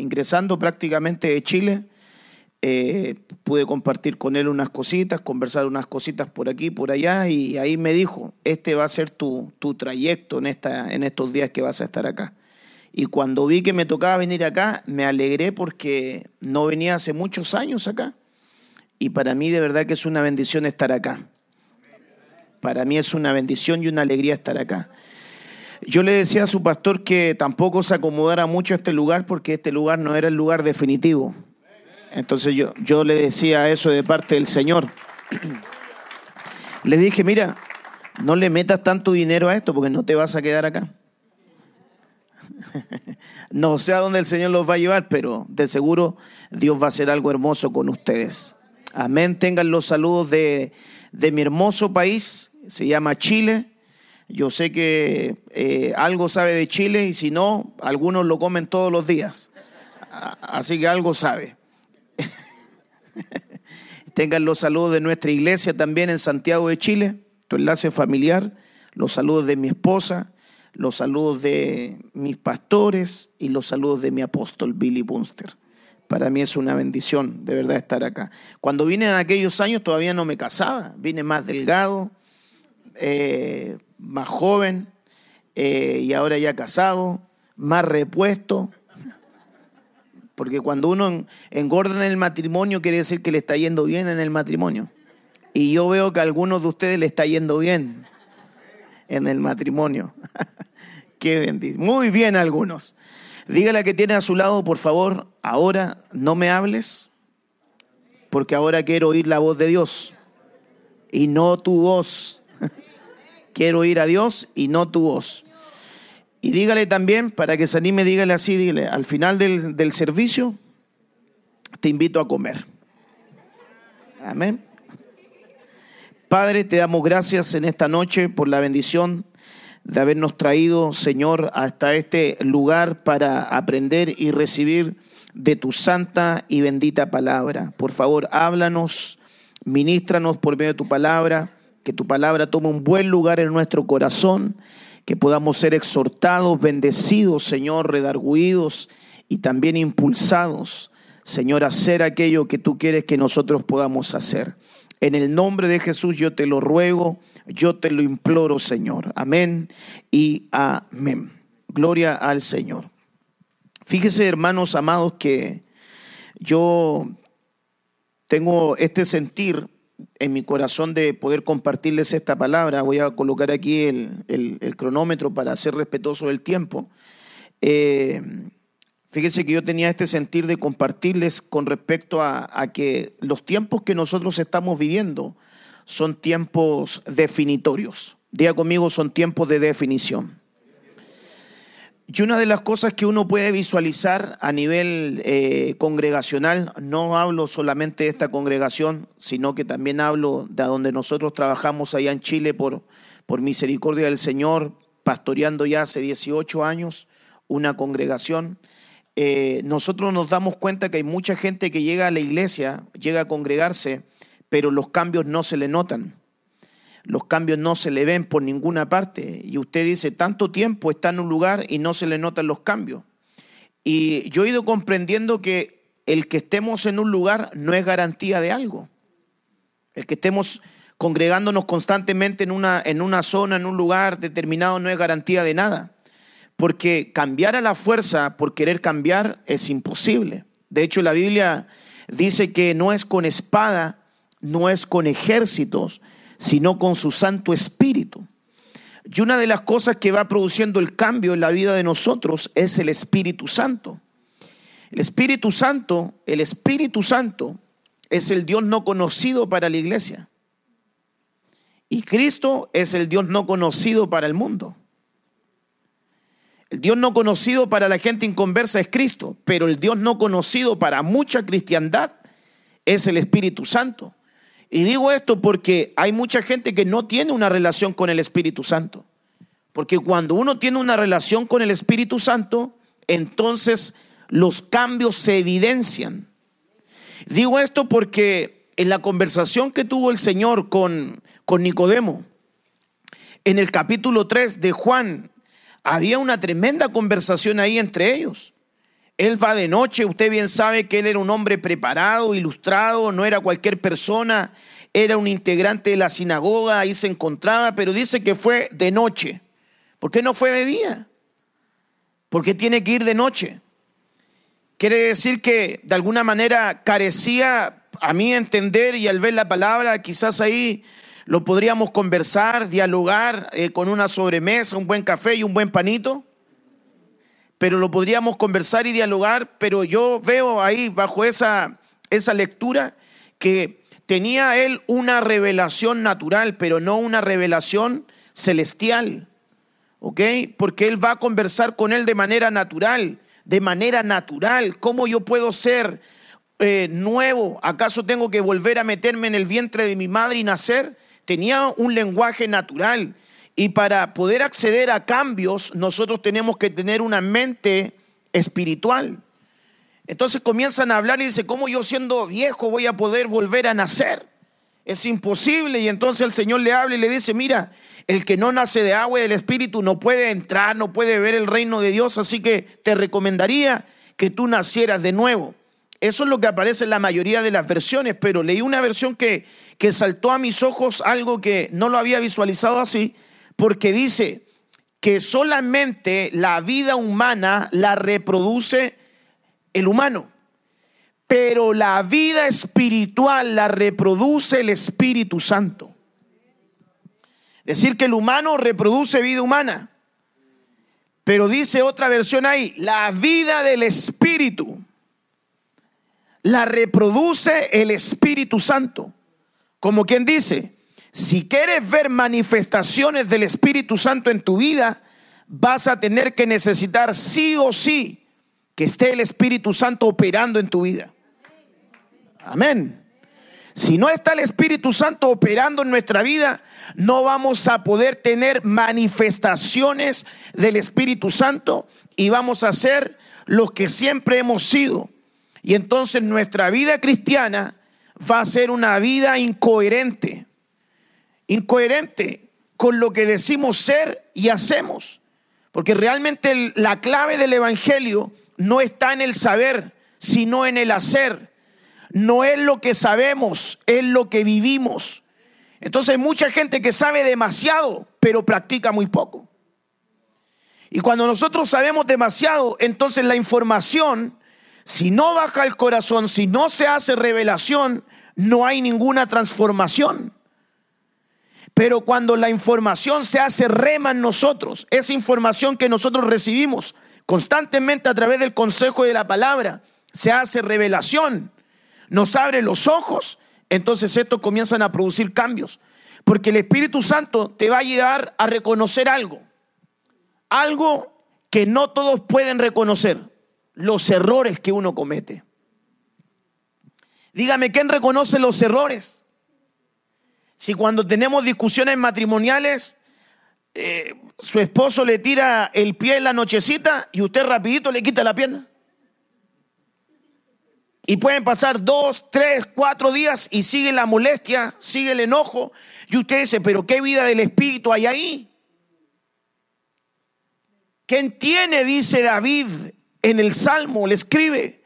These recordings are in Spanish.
ingresando prácticamente de Chile, eh, pude compartir con él unas cositas, conversar unas cositas por aquí, por allá, y ahí me dijo, este va a ser tu, tu trayecto en, esta, en estos días que vas a estar acá. Y cuando vi que me tocaba venir acá, me alegré porque no venía hace muchos años acá. Y para mí de verdad que es una bendición estar acá. Para mí es una bendición y una alegría estar acá. Yo le decía a su pastor que tampoco se acomodara mucho este lugar porque este lugar no era el lugar definitivo. Entonces yo, yo le decía eso de parte del Señor. Le dije, mira, no le metas tanto dinero a esto porque no te vas a quedar acá. No sé a dónde el Señor los va a llevar, pero de seguro Dios va a hacer algo hermoso con ustedes. Amén. Tengan los saludos de, de mi hermoso país, se llama Chile. Yo sé que eh, algo sabe de Chile y si no, algunos lo comen todos los días. Así que algo sabe. Tengan los saludos de nuestra iglesia también en Santiago de Chile, tu enlace familiar, los saludos de mi esposa, los saludos de mis pastores y los saludos de mi apóstol Billy Bunster. Para mí es una bendición de verdad estar acá. Cuando vine en aquellos años todavía no me casaba, vine más delgado, eh, más joven eh, y ahora ya casado, más repuesto. Porque cuando uno engorda en el matrimonio quiere decir que le está yendo bien en el matrimonio. Y yo veo que a algunos de ustedes le está yendo bien en el matrimonio. Qué bendición. Muy bien algunos. Dígale que tiene a su lado, por favor, ahora no me hables, porque ahora quiero oír la voz de Dios y no tu voz. Quiero oír a Dios y no tu voz. Y dígale también, para que se anime, dígale así, dígale, al final del, del servicio, te invito a comer. Amén. Padre, te damos gracias en esta noche por la bendición de habernos traído, Señor, hasta este lugar para aprender y recibir de tu santa y bendita palabra. Por favor, háblanos, ministranos por medio de tu palabra, que tu palabra tome un buen lugar en nuestro corazón, que podamos ser exhortados, bendecidos, Señor, redarguidos y también impulsados, Señor, a hacer aquello que tú quieres que nosotros podamos hacer. En el nombre de Jesús yo te lo ruego yo te lo imploro, Señor. Amén y amén. Gloria al Señor. Fíjese, hermanos amados, que yo tengo este sentir en mi corazón de poder compartirles esta palabra. Voy a colocar aquí el, cronómetro para ser respetuoso del tiempo. Eh, fíjese que yo tenía este sentir de compartirles con respecto a, a que los tiempos que nosotros estamos viviendo, son tiempos definitorios. Diga conmigo, son tiempos de definición. Y una de las cosas que uno puede visualizar a nivel eh, congregacional, no hablo solamente de esta congregación, sino que también hablo de donde nosotros trabajamos allá en Chile por, por misericordia del Señor, pastoreando ya hace 18 años una congregación. Eh, nosotros nos damos cuenta que hay mucha gente que llega a la iglesia, llega a congregarse, pero los cambios no se le notan. Los cambios no se le ven por ninguna parte. Y usted dice, tanto tiempo está en un lugar y no se le notan los cambios. Y yo he ido comprendiendo que el que estemos en un lugar no es garantía de algo. El que estemos congregándonos constantemente en una, en una zona, en un lugar determinado, no es garantía de nada. Porque cambiar a la fuerza por querer cambiar es imposible. De hecho, la Biblia dice que no es con espada no es con ejércitos, sino con su Santo Espíritu. Y una de las cosas que va produciendo el cambio en la vida de nosotros es el Espíritu Santo. El Espíritu Santo, el Espíritu Santo es el Dios no conocido para la iglesia. Y Cristo es el Dios no conocido para el mundo. El Dios no conocido para la gente inconversa es Cristo, pero el Dios no conocido para mucha cristiandad es el Espíritu Santo. Y digo esto porque hay mucha gente que no tiene una relación con el Espíritu Santo. Porque cuando uno tiene una relación con el Espíritu Santo, entonces los cambios se evidencian. Digo esto porque en la conversación que tuvo el Señor con, con Nicodemo, en el capítulo 3 de Juan, había una tremenda conversación ahí entre ellos. Él va de noche, usted bien sabe que él era un hombre preparado, ilustrado, no era cualquier persona, era un integrante de la sinagoga, ahí se encontraba, pero dice que fue de noche. ¿Por qué no fue de día? Porque tiene que ir de noche. Quiere decir que de alguna manera carecía, a mí entender y al ver la palabra, quizás ahí lo podríamos conversar, dialogar eh, con una sobremesa, un buen café y un buen panito pero lo podríamos conversar y dialogar, pero yo veo ahí bajo esa, esa lectura que tenía él una revelación natural, pero no una revelación celestial, ¿ok? Porque él va a conversar con él de manera natural, de manera natural. ¿Cómo yo puedo ser eh, nuevo? ¿Acaso tengo que volver a meterme en el vientre de mi madre y nacer? Tenía un lenguaje natural y para poder acceder a cambios, nosotros tenemos que tener una mente espiritual. Entonces comienzan a hablar y dice, ¿cómo yo siendo viejo voy a poder volver a nacer? Es imposible. Y entonces el Señor le habla y le dice, mira, el que no nace de agua y del Espíritu no puede entrar, no puede ver el reino de Dios, así que te recomendaría que tú nacieras de nuevo. Eso es lo que aparece en la mayoría de las versiones, pero leí una versión que, que saltó a mis ojos algo que no lo había visualizado así, porque dice que solamente la vida humana la reproduce el humano, pero la vida espiritual la reproduce el Espíritu Santo. Decir que el humano reproduce vida humana, pero dice otra versión ahí, la vida del Espíritu la reproduce el Espíritu Santo. Como quien dice, si quieres ver manifestaciones del Espíritu Santo en tu vida, vas a tener que necesitar sí o sí que esté el Espíritu Santo operando en tu vida. Amén. Si no está el Espíritu Santo operando en nuestra vida, no vamos a poder tener manifestaciones del Espíritu Santo y vamos a ser los que siempre hemos sido. Y entonces nuestra vida cristiana va a ser una vida incoherente incoherente con lo que decimos ser y hacemos. Porque realmente la clave del Evangelio no está en el saber, sino en el hacer. No es lo que sabemos, es lo que vivimos. Entonces hay mucha gente que sabe demasiado, pero practica muy poco. Y cuando nosotros sabemos demasiado, entonces la información, si no baja el corazón, si no se hace revelación, no hay ninguna transformación. Pero cuando la información se hace rema en nosotros, esa información que nosotros recibimos constantemente a través del consejo de la palabra, se hace revelación, nos abre los ojos, entonces esto comienzan a producir cambios. Porque el Espíritu Santo te va a ayudar a reconocer algo, algo que no todos pueden reconocer, los errores que uno comete. Dígame, ¿quién reconoce los errores? Si cuando tenemos discusiones matrimoniales, eh, su esposo le tira el pie en la nochecita y usted rapidito le quita la pierna. Y pueden pasar dos, tres, cuatro días y sigue la molestia, sigue el enojo. Y usted dice, pero ¿qué vida del Espíritu hay ahí? ¿Quién tiene, dice David en el Salmo, le escribe,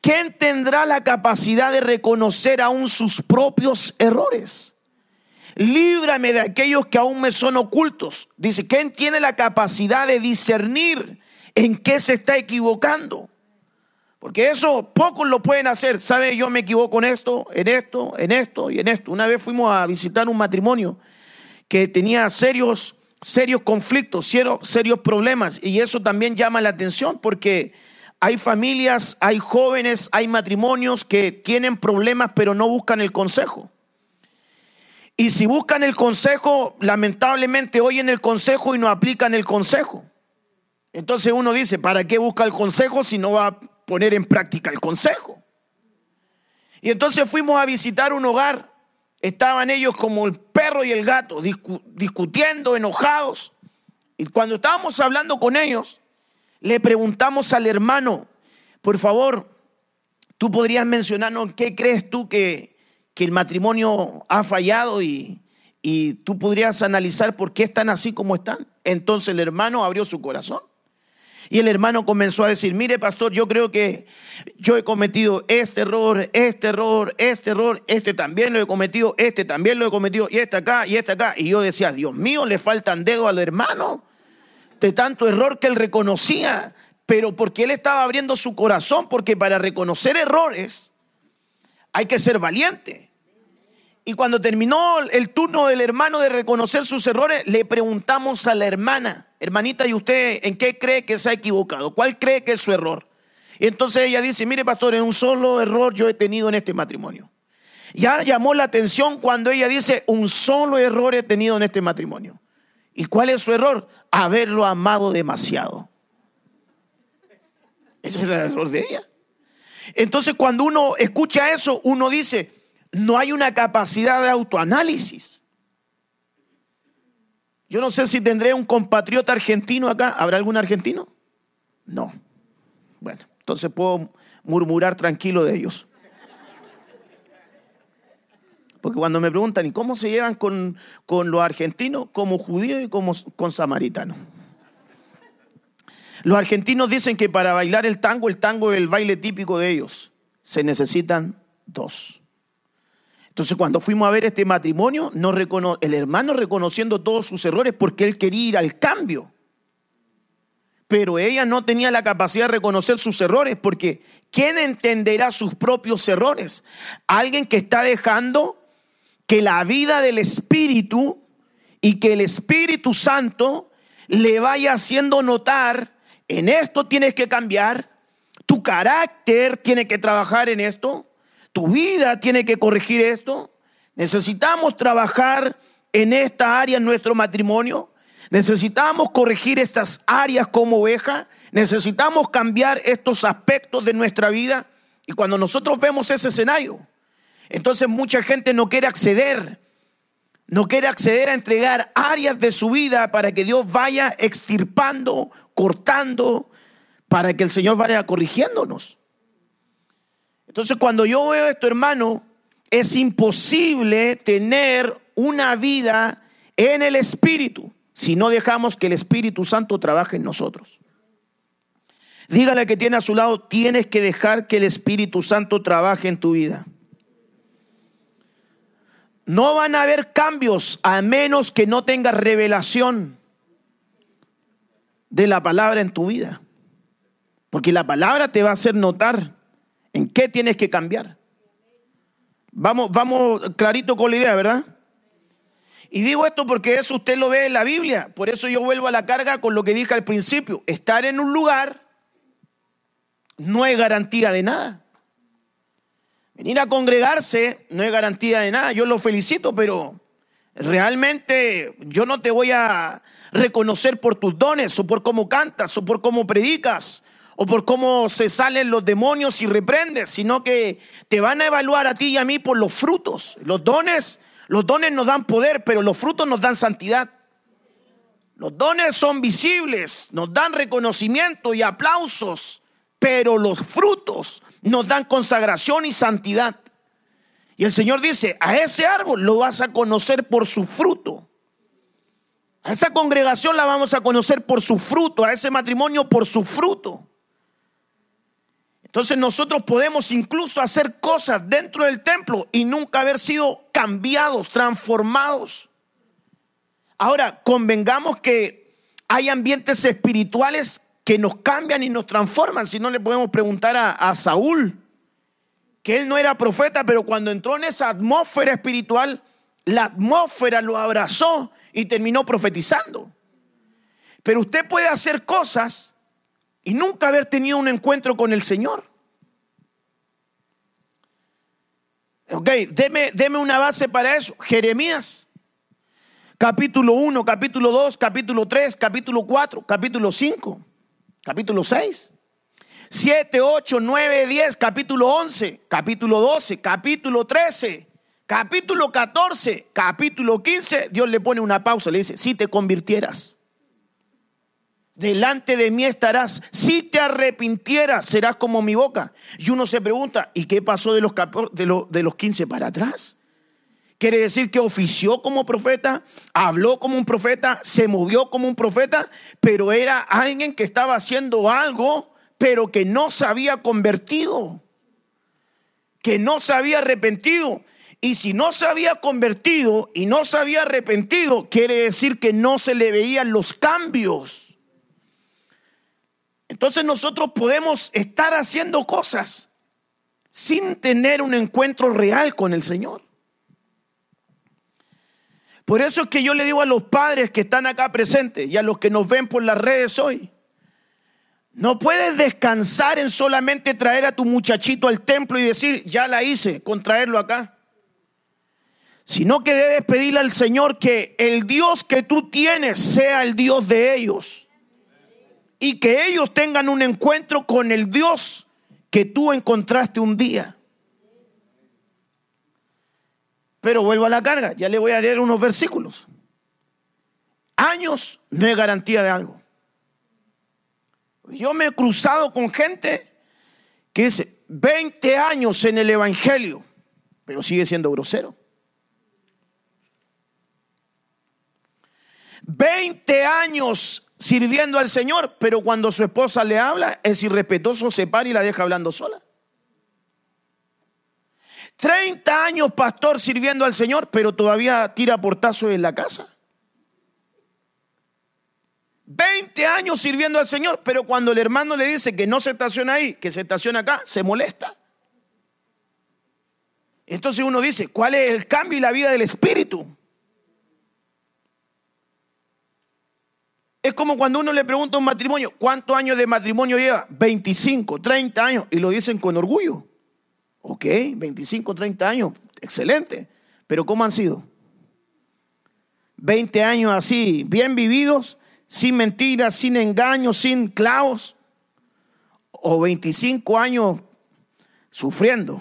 quién tendrá la capacidad de reconocer aún sus propios errores? Líbrame de aquellos que aún me son ocultos. Dice, ¿quién tiene la capacidad de discernir en qué se está equivocando? Porque eso pocos lo pueden hacer. ¿Sabe? Yo me equivoco en esto, en esto, en esto y en esto. Una vez fuimos a visitar un matrimonio que tenía serios, serios conflictos, serios, serios problemas. Y eso también llama la atención porque hay familias, hay jóvenes, hay matrimonios que tienen problemas pero no buscan el consejo. Y si buscan el consejo, lamentablemente oyen el consejo y no aplican el consejo. Entonces uno dice, ¿para qué busca el consejo si no va a poner en práctica el consejo? Y entonces fuimos a visitar un hogar. Estaban ellos como el perro y el gato, discutiendo, enojados. Y cuando estábamos hablando con ellos, le preguntamos al hermano, por favor, tú podrías mencionarnos qué crees tú que, que el matrimonio ha fallado y, y tú podrías analizar por qué están así como están. Entonces el hermano abrió su corazón Y el hermano comenzó a decir, mire pastor, yo creo que yo he cometido este error, este error, este error, este también lo he cometido, este también lo he cometido, y este acá, y este acá. Y yo decía, Dios mío, le faltan dedos al hermano de tanto error que él reconocía, pero porque él estaba abriendo su corazón, porque para reconocer errores hay que ser valiente. Y cuando terminó el turno del hermano de reconocer sus errores, le preguntamos a la hermana, hermanita, ¿y usted en qué cree que se ha equivocado? ¿Cuál cree que es su error? Y entonces ella dice, mire pastor, en un solo error yo he tenido en este matrimonio. Ya llamó la atención cuando ella dice, un solo error he tenido en este matrimonio. ¿Y cuál es su error? Haberlo amado demasiado. Ese es el error de ella. Entonces cuando uno escucha eso, uno dice, no hay una capacidad de autoanálisis. Yo no sé si tendré un compatriota argentino acá. ¿Habrá algún argentino? No. Bueno, entonces puedo murmurar tranquilo de ellos. Porque cuando me preguntan, ¿y cómo se llevan con, los argentinos? Como judíos y como con samaritanos. Los argentinos dicen que para bailar el tango, el tango es el baile típico de ellos. Se necesitan dos. Entonces cuando fuimos a ver este matrimonio, el hermano reconociendo todos sus errores porque él quería ir al cambio. Pero ella no tenía la capacidad de reconocer sus errores porque ¿quién entenderá sus propios errores? Alguien que está dejando que la vida del Espíritu y que el Espíritu Santo le vaya haciendo notar, en esto tienes que cambiar, tu carácter tiene que trabajar en esto, tu vida tiene que corregir esto. Necesitamos trabajar en esta área en nuestro matrimonio. Necesitamos corregir estas áreas como oveja. Necesitamos cambiar estos aspectos de nuestra vida. Y cuando nosotros vemos ese escenario, entonces mucha gente no quiere acceder, no quiere acceder a entregar áreas de su vida para que Dios vaya extirpando, cortando, para que el Señor vaya corrigiéndonos. Entonces cuando yo veo esto, hermano, es imposible tener una vida en el Espíritu si no dejamos que el Espíritu Santo trabaje en nosotros. Dígale que tiene a su lado, tienes que dejar que el Espíritu Santo trabaje en tu vida. No van a haber cambios a menos que no tengas revelación de la palabra en tu vida. Porque la palabra te va a hacer notar ¿En qué tienes que cambiar? Vamos, vamos clarito con la idea, ¿verdad? Y digo esto porque eso usted lo ve en la Biblia. Por eso yo vuelvo a la carga con lo que dije al principio. Estar en un lugar no es garantía de nada. Venir a congregarse no es garantía de nada. Yo lo felicito, pero realmente yo no te voy a reconocer por tus dones o por cómo cantas o por cómo predicas o por cómo se salen los demonios y reprendes, sino que te van a evaluar a ti y a mí por los frutos. Los dones, los dones nos dan poder, pero los frutos nos dan santidad. Los dones son visibles, nos dan reconocimiento y aplausos, pero los frutos nos dan consagración y santidad. Y el Señor dice, a ese árbol lo vas a conocer por su fruto. A esa congregación la vamos a conocer por su fruto, a ese matrimonio por su fruto. Entonces nosotros podemos incluso hacer cosas dentro del templo y nunca haber sido cambiados, transformados. Ahora, convengamos que hay ambientes espirituales que nos cambian y nos transforman. Si no le podemos preguntar a, a Saúl, que él no era profeta, pero cuando entró en esa atmósfera espiritual, la atmósfera lo abrazó y terminó profetizando. Pero usted puede hacer cosas y nunca haber tenido un encuentro con el Señor. Ok, deme, deme una base para eso. Jeremías, capítulo 1, capítulo 2, capítulo 3, capítulo 4, capítulo 5, capítulo 6. 7, 8, 9, 10, capítulo 11, capítulo 12, capítulo 13, capítulo 14, capítulo 15, Dios le pone una pausa, le dice, si te convirtieras delante de mí estarás. Si te arrepintieras, serás como mi boca. Y uno se pregunta, ¿y qué pasó de los, de de los 15 para atrás? quiere decir que ofició como profeta, habló como un profeta, se movió como un profeta, pero era alguien que estaba haciendo algo, pero que no se había convertido, que no se había arrepentido. Y si no se había convertido y no se había arrepentido, quiere decir que no se le veían los cambios. Entonces nosotros podemos estar haciendo cosas sin tener un encuentro real con el Señor. Por eso es que yo le digo a los padres que están acá presentes y a los que nos ven por las redes hoy, no puedes descansar en solamente traer a tu muchachito al templo y decir, ya la hice, con traerlo acá. Sino que debes pedirle al Señor que el Dios que tú tienes sea el Dios de ellos. Y que ellos tengan un encuentro con el Dios que tú encontraste un día. Pero vuelvo a la carga, ya le voy a leer unos versículos. Años no es garantía de algo. Yo me he cruzado con gente que dice 20 años en el Evangelio, pero sigue siendo grosero. 20 años sirviendo al Señor, pero cuando su esposa le habla, es irrespetuoso, se para y la deja hablando sola. 30 años pastor sirviendo al Señor, pero todavía tira portazos en la casa. 20 años sirviendo al Señor, pero cuando el hermano le dice que no se estaciona ahí, que se estaciona acá, se molesta. Entonces uno dice, ¿cuál es el cambio y la vida del Espíritu? Es como cuando uno le pregunta a un matrimonio, ¿cuántos años de matrimonio lleva? 25, 30 años, y lo dicen con orgullo. Ok, 25, 30 años, excelente. Pero ¿cómo han sido? 20 años así, bien vividos, sin mentiras, sin engaños, sin clavos. O 25 años sufriendo.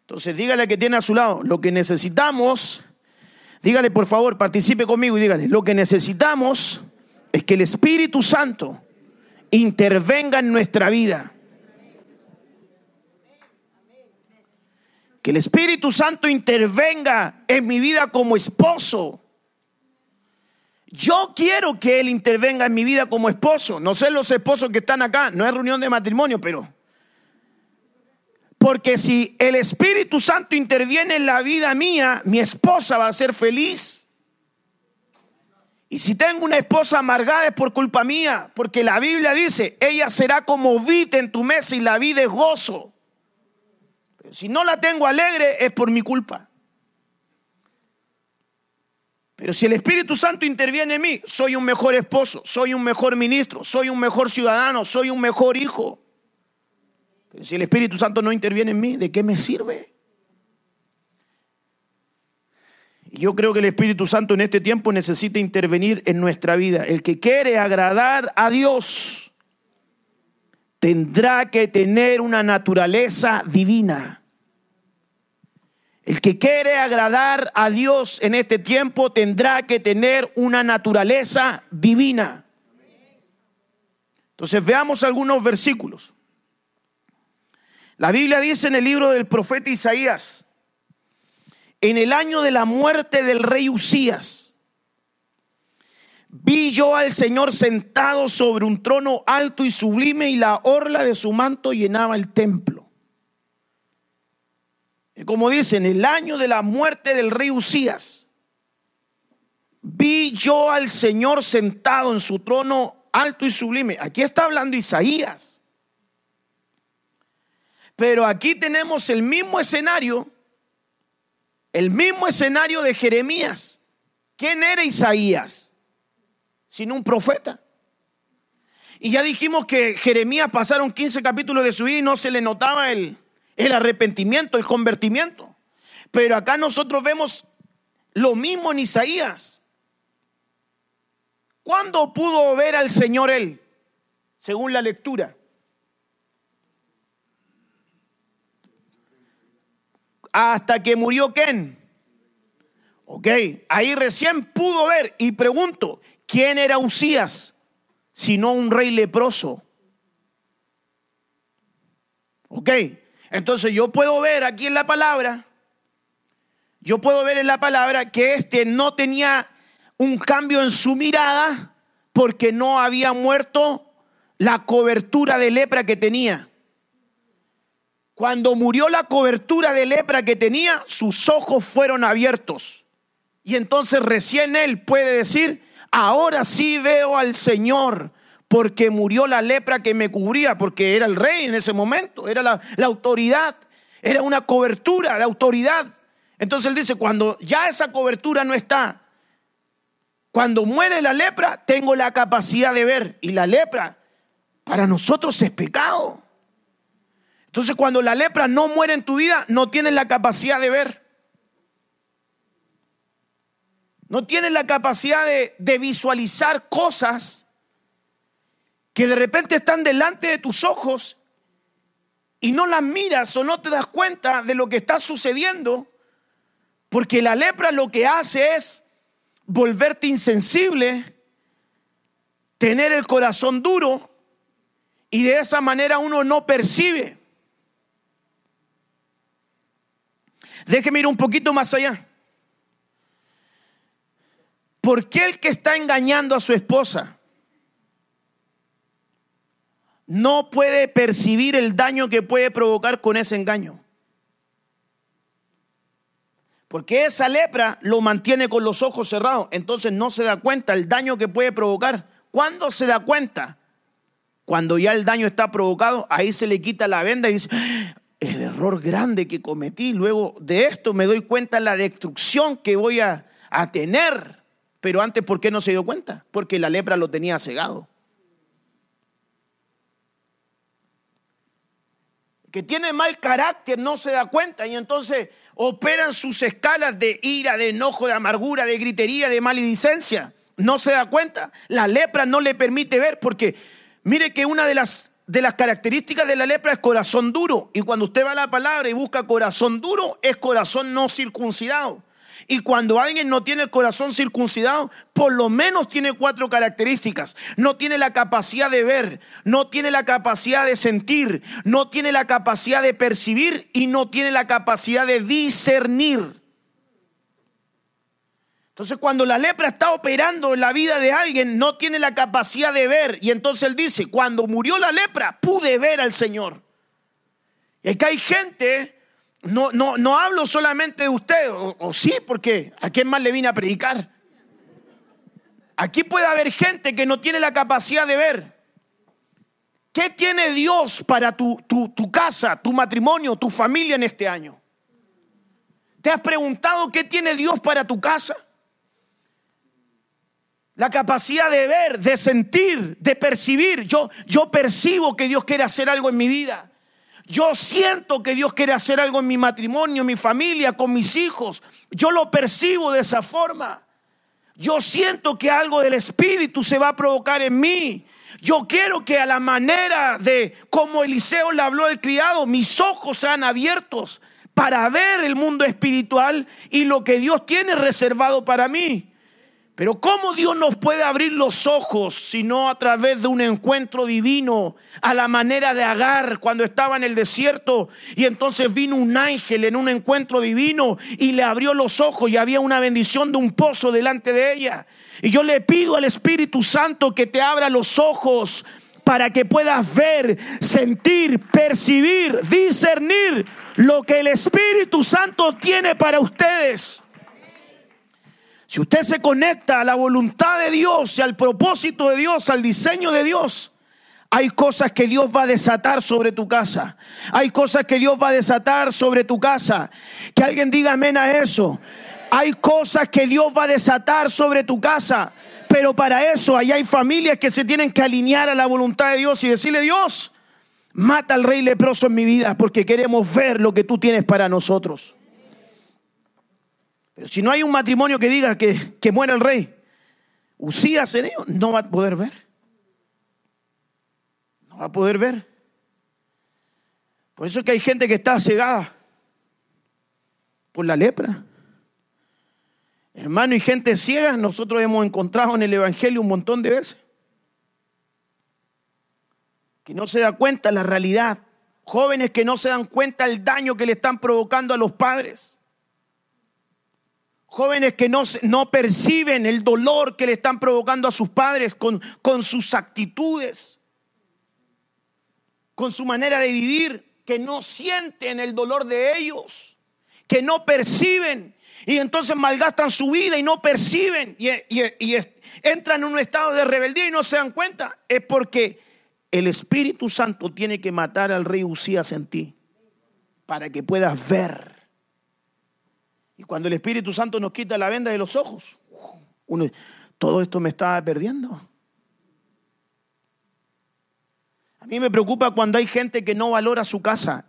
Entonces dígale que tiene a su lado, lo que necesitamos, dígale por favor, participe conmigo y dígale, lo que necesitamos es que el Espíritu Santo intervenga en nuestra vida. Que el Espíritu Santo intervenga en mi vida como esposo. Yo quiero que Él intervenga en mi vida como esposo. No sé los esposos que están acá, no es reunión de matrimonio, pero... Porque si el Espíritu Santo interviene en la vida mía, mi esposa va a ser feliz. Y si tengo una esposa amargada es por culpa mía, porque la Biblia dice, ella será como vid en tu mesa y la vida es gozo. Si no la tengo alegre es por mi culpa. Pero si el Espíritu Santo interviene en mí, soy un mejor esposo, soy un mejor ministro, soy un mejor ciudadano, soy un mejor hijo. Pero si el Espíritu Santo no interviene en mí, ¿de qué me sirve? yo creo que el Espíritu Santo en este tiempo necesita intervenir en nuestra vida. El que quiere agradar a Dios tendrá que tener una naturaleza divina. El que quiere agradar a Dios en este tiempo tendrá que tener una naturaleza divina. Entonces veamos algunos versículos. La Biblia dice en el libro del profeta Isaías, en el año de la muerte del rey Usías, vi yo al Señor sentado sobre un trono alto y sublime y la orla de su manto llenaba el templo. Y como dice, en el año de la muerte del rey Usías, vi yo al Señor sentado en su trono alto y sublime. Aquí está hablando Isaías. Pero aquí tenemos el mismo escenario el mismo escenario de Jeremías. ¿Quién era Isaías? Sino un profeta. Y ya dijimos que Jeremías pasaron 15 capítulos de su vida y no se le notaba el, el arrepentimiento, el convertimiento. Pero acá nosotros vemos lo mismo en Isaías. ¿Cuándo pudo ver al Señor él? Según la lectura. hasta que murió Ken. Ok, ahí recién pudo ver y pregunto, ¿quién era Usías? Sino un rey leproso. Ok, Entonces yo puedo ver aquí en la palabra, yo puedo ver en la palabra que este no tenía un cambio en su mirada porque no había muerto la cobertura de lepra que tenía. Cuando murió la cobertura de lepra que tenía, sus ojos fueron abiertos. Y entonces recién él puede decir, ahora sí veo al Señor, porque murió la lepra que me cubría, porque era el rey en ese momento, era la, autoridad, era una cobertura de autoridad. Entonces él dice, cuando ya esa cobertura no está, cuando muere la lepra, tengo la capacidad de ver. Y la lepra para nosotros es pecado. Entonces cuando la lepra no muere en tu vida, no tienes la capacidad de ver. No tienes la capacidad de visualizar cosas que de repente están delante de tus ojos y no las miras o no te das cuenta de lo que está sucediendo, porque la lepra lo que hace es volverte insensible, tener el corazón duro y de esa manera uno no percibe. Déjeme ir un poquito más allá. ¿Por qué el que está engañando a su esposa no puede percibir el daño que puede provocar con ese engaño? Porque esa lepra lo mantiene con los ojos cerrados, entonces no se da cuenta el daño que puede provocar. ¿Cuándo se da cuenta? Cuando ya el daño está provocado, ahí se le quita la venda y dice, ah, el error grande que cometí, luego de esto me doy cuenta de la destrucción que voy a, a tener. Pero antes, ¿por qué no se dio cuenta? Porque la lepra lo tenía cegado. Que tiene mal carácter no se da cuenta y entonces operan sus escalas de ira, de enojo, de amargura, de gritería, de maledicencia. No se da cuenta. La lepra no le permite ver porque mire que una de las, de las características de la lepra es corazón duro. Y cuando usted va a la palabra y busca corazón duro, es corazón no circuncidado. Y cuando alguien no tiene el corazón circuncidado, por lo menos tiene cuatro características. No tiene la capacidad de ver, no tiene la capacidad de sentir, no tiene la capacidad de percibir y no tiene la capacidad de discernir. Entonces cuando la lepra está operando en la vida de alguien, no tiene la capacidad de ver. Y entonces él dice, cuando murió la lepra, pude ver al Señor. Y es que hay gente no, no, no hablo solamente de usted, o, sí, porque ¿a quién más le vine a predicar? Aquí puede haber gente que no tiene la capacidad de ver. ¿Qué tiene Dios para tu, tu, tu casa, tu matrimonio, tu familia en este año? ¿Te has preguntado qué tiene Dios para tu casa? La capacidad de ver, de sentir, de percibir. Yo, yo percibo que Dios quiere hacer algo en mi vida. Yo siento que Dios quiere hacer algo en mi matrimonio, en mi familia, con mis hijos. Yo lo percibo de esa forma. Yo siento que algo del Espíritu se va a provocar en mí. Yo quiero que a la manera de como Eliseo le habló al criado, mis ojos sean abiertos para ver el mundo espiritual y lo que Dios tiene reservado para mí. Pero ¿cómo Dios nos puede abrir los ojos si no a través de un encuentro divino a la manera de Agar cuando estaba en el desierto y entonces vino un ángel en un encuentro divino y le abrió los ojos y había una bendición de un pozo delante de ella? Y yo le pido al Espíritu Santo que te abra los ojos para que puedas ver, sentir, percibir, discernir lo que el Espíritu Santo tiene para ustedes. Si usted se conecta a la voluntad de Dios y al propósito de Dios, al diseño de Dios, hay cosas que Dios va a desatar sobre tu casa. Hay cosas que Dios va a desatar sobre tu casa. Que alguien diga amén a eso. Hay cosas que Dios va a desatar sobre tu casa. Pero para eso allá hay familias que se tienen que alinear a la voluntad de Dios y decirle, Dios, mata al rey leproso en mi vida porque queremos ver lo que tú tienes para nosotros. Pero si no hay un matrimonio que diga que, que muera el rey, Usías en ello, no va a poder ver. No va a poder ver. Por eso es que hay gente que está cegada por la lepra. Hermano y gente ciega, nosotros hemos encontrado en el Evangelio un montón de veces. Que no se da cuenta la realidad Jóvenes que no se dan cuenta del daño que le están provocando a los padres. Jóvenes que no, no perciben el dolor que le están provocando a sus padres con, con sus actitudes, con su manera de vivir, que no sienten el dolor de ellos, que no perciben y entonces malgastan su vida y no perciben y, y, entran en un estado de rebeldía y no se dan cuenta. Es porque el Espíritu Santo tiene que matar al rey Usías en ti para que puedas ver y cuando el Espíritu Santo nos quita la venda de los ojos, todo esto me estaba perdiendo. A mí me preocupa cuando hay gente que no valora su casa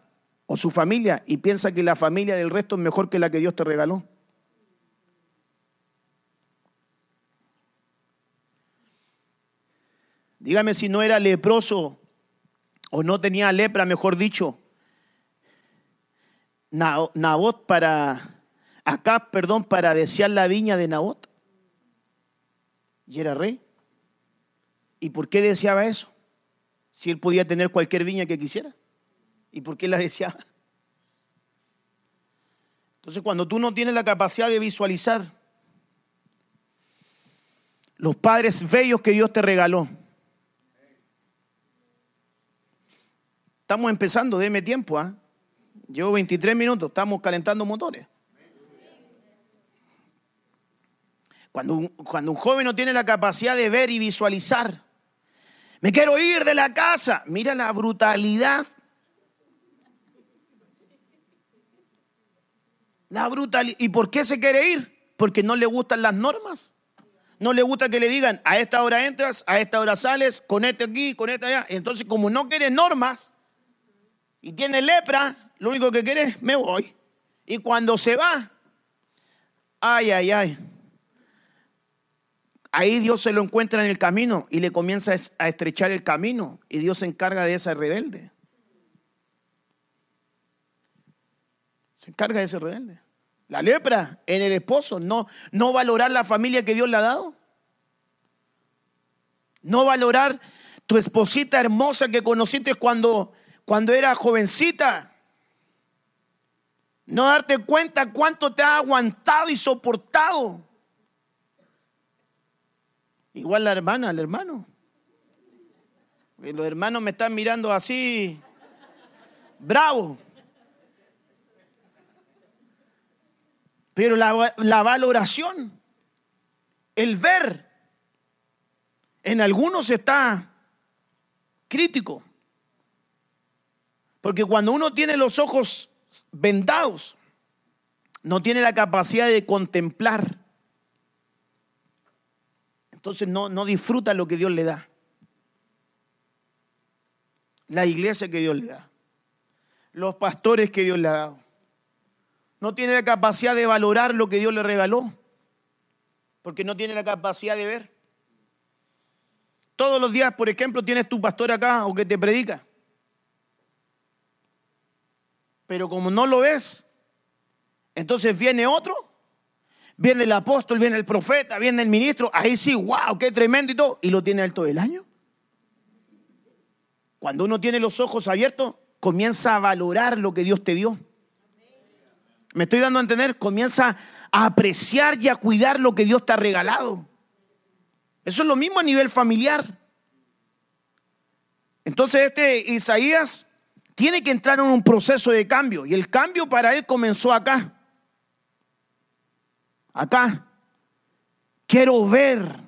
o su familia y piensa que la familia del resto es mejor que la que Dios te regaló. Dígame si no era leproso o no tenía lepra, mejor dicho, Nabot para acá, perdón, para desear la viña de Nabot. Y era rey. ¿Y por qué deseaba eso? Si él podía tener cualquier viña que quisiera. ¿Y por qué la deseaba? Entonces, cuando tú no tienes la capacidad de visualizar los padres bellos que Dios te regaló, estamos empezando, deme tiempo, ¿ah? Llevo 23 minutos, estamos calentando motores. Cuando un, cuando un joven no tiene la capacidad de ver y visualizar, me quiero ir de la casa. Mira la brutalidad. La brutalidad. ¿Y por qué se quiere ir? Porque no le gustan las normas. No le gusta que le digan, a esta hora entras, a esta hora sales, con este aquí, con este allá. Entonces, como no quiere normas y tiene lepra, lo único que quiere es, me voy. Y cuando se va, ay, ay, ay, Ahí Dios se lo encuentra en el camino y le comienza a estrechar el camino y Dios se encarga de ese rebelde. Se encarga de ese rebelde. La lepra en el esposo, no, no valorar la familia que Dios le ha dado. No valorar tu esposita hermosa que conociste cuando, cuando era jovencita. No darte cuenta cuánto te ha aguantado y soportado. Igual la hermana, el hermano. Los hermanos me están mirando así, bravo. Pero la, la, valoración, el ver, en algunos está crítico. Porque cuando uno tiene los ojos vendados, no tiene la capacidad de contemplar entonces no, no disfruta lo que Dios le da. La iglesia que Dios le da. Los pastores que Dios le ha dado. No tiene la capacidad de valorar lo que Dios le regaló. Porque no tiene la capacidad de ver. Todos los días, por ejemplo, tienes tu pastor acá o que te predica. Pero como no lo ves, entonces viene otro viene el apóstol, viene el profeta, viene el ministro, ahí sí, wow, qué tremendo y todo, y lo tiene él todo el año. Cuando uno tiene los ojos abiertos, comienza a valorar lo que Dios te dio. Me estoy dando a entender, comienza a apreciar y a cuidar lo que Dios te ha regalado. Eso es lo mismo a nivel familiar. Entonces este Isaías tiene que entrar en un proceso de cambio y el cambio para él comenzó acá acá. Quiero ver.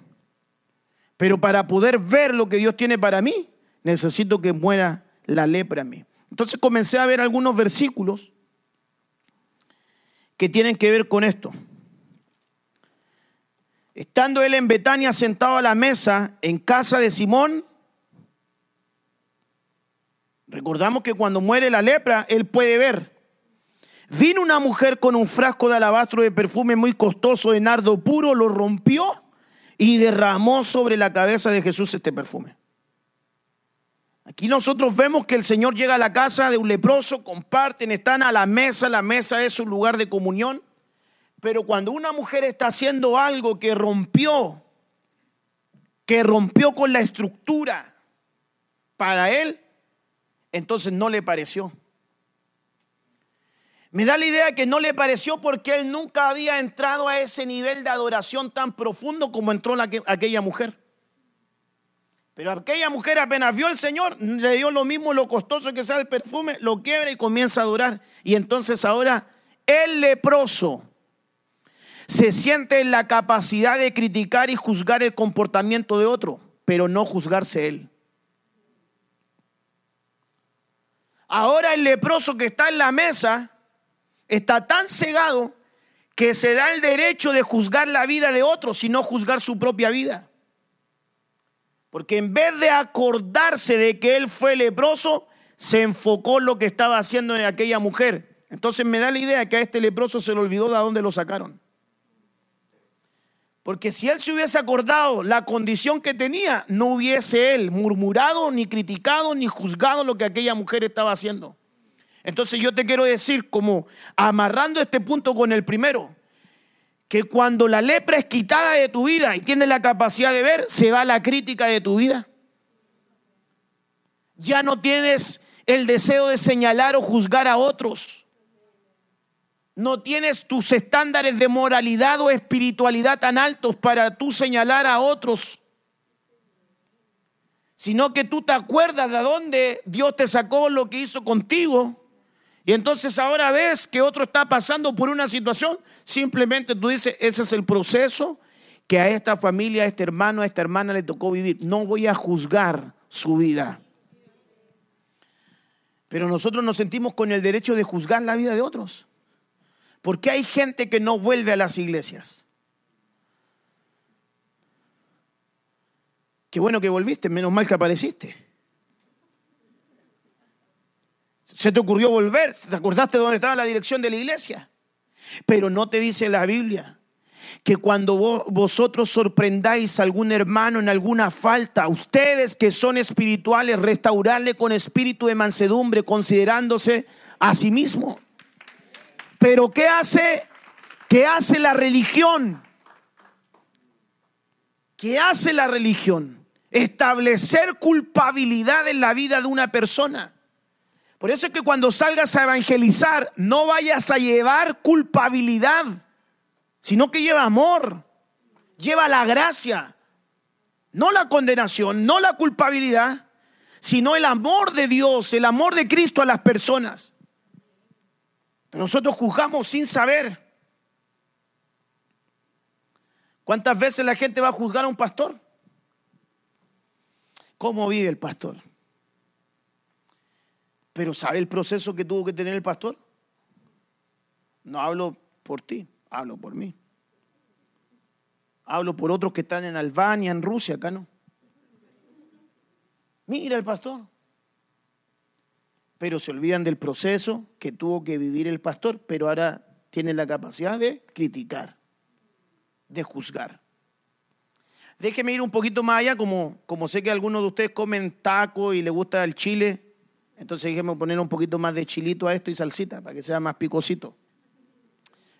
Pero para poder ver lo que Dios tiene para mí, necesito que muera la lepra a mí. Entonces comencé a ver algunos versículos que tienen que ver con esto. Estando él en Betania sentado a la mesa en casa de Simón, recordamos que cuando muere la lepra, él puede ver. Vino una mujer con un frasco de alabastro de perfume muy costoso de nardo puro, lo rompió y derramó sobre la cabeza de Jesús este perfume. Aquí nosotros vemos que el Señor llega a la casa de un leproso, comparten, están a la mesa, la mesa es un lugar de comunión, pero cuando una mujer está haciendo algo que rompió, que rompió con la estructura, para él entonces no le pareció. Me da la idea que no le pareció porque él nunca había entrado a ese nivel de adoración tan profundo como entró aquella mujer. Pero aquella mujer apenas vio al Señor, le dio lo mismo lo costoso que sea el perfume, lo quiebra y comienza a adorar. Y entonces ahora el leproso se siente en la capacidad de criticar y juzgar el comportamiento de otro, pero no juzgarse él. Ahora el leproso que está en la mesa está tan cegado que se da el derecho de juzgar la vida de otros y no juzgar su propia vida. Porque en vez de acordarse de que él fue leproso, se enfocó en lo que estaba haciendo en aquella mujer. Entonces me da la idea que a este leproso se le olvidó de dónde lo sacaron. Porque si él se hubiese acordado la condición que tenía, no hubiese él murmurado, ni criticado, ni juzgado lo que aquella mujer estaba haciendo. Entonces yo te quiero decir, como amarrando este punto con el primero, que cuando la lepra es quitada de tu vida y tienes la capacidad de ver, se va la crítica de tu vida. Ya no tienes el deseo de señalar o juzgar a otros. No tienes tus estándares de moralidad o espiritualidad tan altos para tú señalar a otros, sino que tú te acuerdas de dónde Dios te sacó lo que hizo contigo y entonces ahora ves que otro está pasando por una situación, simplemente tú dices, ese es el proceso que a esta familia, a este hermano, a esta hermana le tocó vivir. No voy a juzgar su vida. Pero nosotros nos sentimos con el derecho de juzgar la vida de otros. Porque hay gente que no vuelve a las iglesias. Qué bueno que volviste, menos mal que apareciste. Se te ocurrió volver, te acordaste de dónde estaba la dirección de la iglesia. Pero no te dice la Biblia que cuando vosotros sorprendáis a algún hermano en alguna falta, ustedes que son espirituales, restaurarle con espíritu de mansedumbre, considerándose a sí mismo. Pero ¿qué hace? ¿Qué hace la religión? ¿Qué hace la religión? Establecer culpabilidad en la vida de una persona. Por eso es que cuando salgas a evangelizar, no vayas a llevar culpabilidad, sino que lleva amor, lleva la gracia, no la condenación, no la culpabilidad, sino el amor de Dios, el amor de Cristo a las personas. Nosotros juzgamos sin saber. ¿Cuántas veces la gente va a juzgar a un pastor? ¿Cómo vive el pastor? Pero ¿sabe el proceso que tuvo que tener el pastor? No hablo por ti, hablo por mí. Hablo por otros que están en Albania, en Rusia, acá no. Mira el pastor. Pero se olvidan del proceso que tuvo que vivir el pastor, pero ahora tienen la capacidad de criticar, de juzgar. Déjeme ir un poquito más allá, como, como sé que algunos de ustedes comen taco y les gusta el chile. Entonces déjeme poner un poquito más de chilito a esto y salsita para que sea más picosito.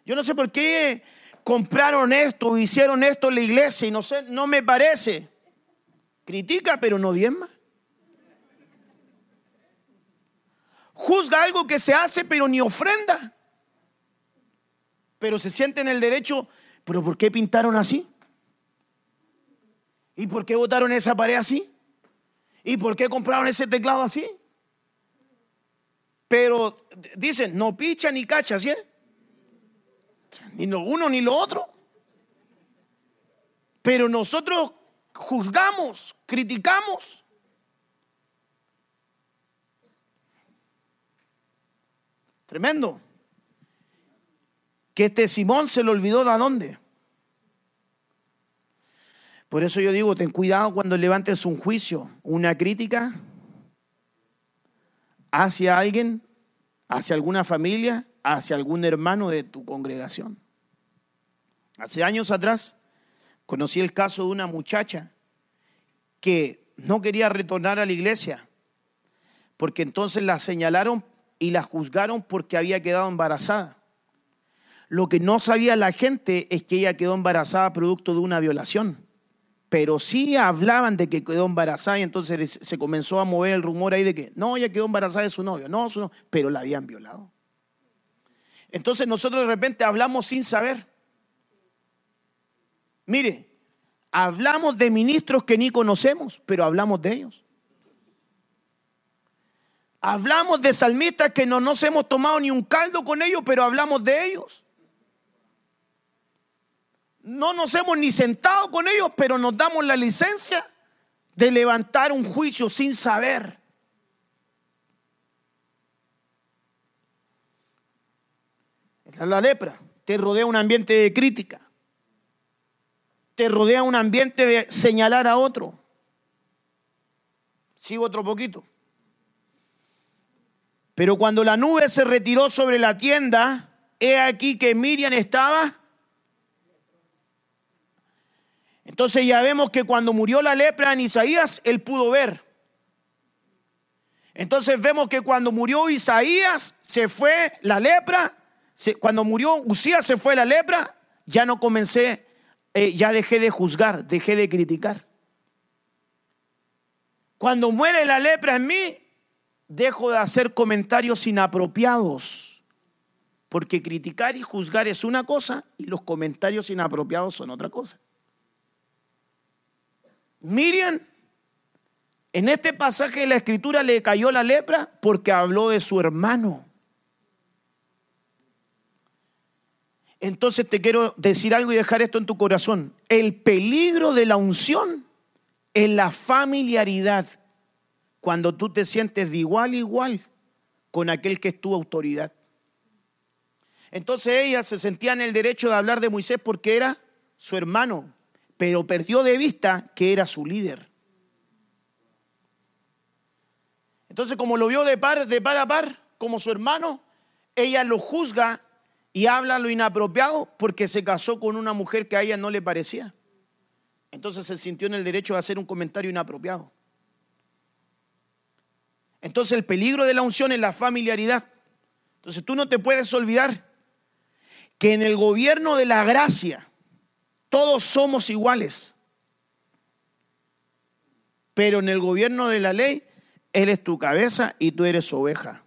Yo no sé por qué compraron esto hicieron esto en la iglesia y no sé, no me parece. Critica pero no diezma. Juzga algo que se hace pero ni ofrenda. Pero se siente en el derecho, pero ¿por qué pintaron así? ¿Y por qué botaron esa pared así? ¿Y por qué compraron ese teclado así? Pero dicen, no picha ni cacha, ¿sí? Ni lo uno ni lo otro. Pero nosotros juzgamos, criticamos. Tremendo. Que este Simón se le olvidó de dónde. Por eso yo digo, ten cuidado cuando levantes un juicio, una crítica hacia alguien, hacia alguna familia, hacia algún hermano de tu congregación. Hace años atrás conocí el caso de una muchacha que no quería retornar a la iglesia porque entonces la señalaron y la juzgaron porque había quedado embarazada. Lo que no sabía la gente es que ella quedó embarazada producto de una violación, pero sí hablaban de que quedó embarazada y entonces se comenzó a mover el rumor ahí de que no, ella quedó embarazada de su novio, no, su novio, pero la habían violado. Entonces nosotros de repente hablamos sin saber. Mire, hablamos de ministros que ni conocemos, pero hablamos de ellos. Hablamos de salmistas que no nos hemos tomado ni un caldo con ellos, pero hablamos de ellos. No nos hemos ni sentado con ellos, pero nos damos la licencia de levantar un juicio sin saber. Esta es la lepra. Te rodea un ambiente de crítica. Te rodea un ambiente de señalar a otro. Sigo otro poquito. Pero cuando la nube se retiró sobre la tienda, he aquí que Miriam estaba. Entonces ya vemos que cuando murió la lepra en Isaías, él pudo ver. Entonces vemos que cuando murió Isaías, se fue la lepra. cuando murió Usías, se fue la lepra. Ya no comencé, eh, ya dejé de juzgar, dejé de criticar. Cuando muere la lepra en mí, dejo de hacer comentarios inapropiados, porque criticar y juzgar es una cosa y los comentarios inapropiados son otra cosa. Miriam, en este pasaje de la escritura le cayó la lepra porque habló de su hermano. Entonces te quiero decir algo y dejar esto en tu corazón. El peligro de la unción es la familiaridad cuando tú te sientes de igual a igual con aquel que es tu autoridad. Entonces ella se sentía en el derecho de hablar de Moisés porque era su hermano, pero perdió de vista que era su líder. Entonces, como lo vio de par, de par a par, como su hermano, ella lo juzga y habla lo inapropiado porque se casó con una mujer que a ella no le parecía. Entonces se sintió en el derecho de hacer un comentario inapropiado. Entonces el peligro de la unción es la familiaridad. Entonces tú no te puedes olvidar que en el gobierno de la gracia todos somos iguales. Pero en el gobierno de la ley, Él es tu cabeza y tú eres oveja.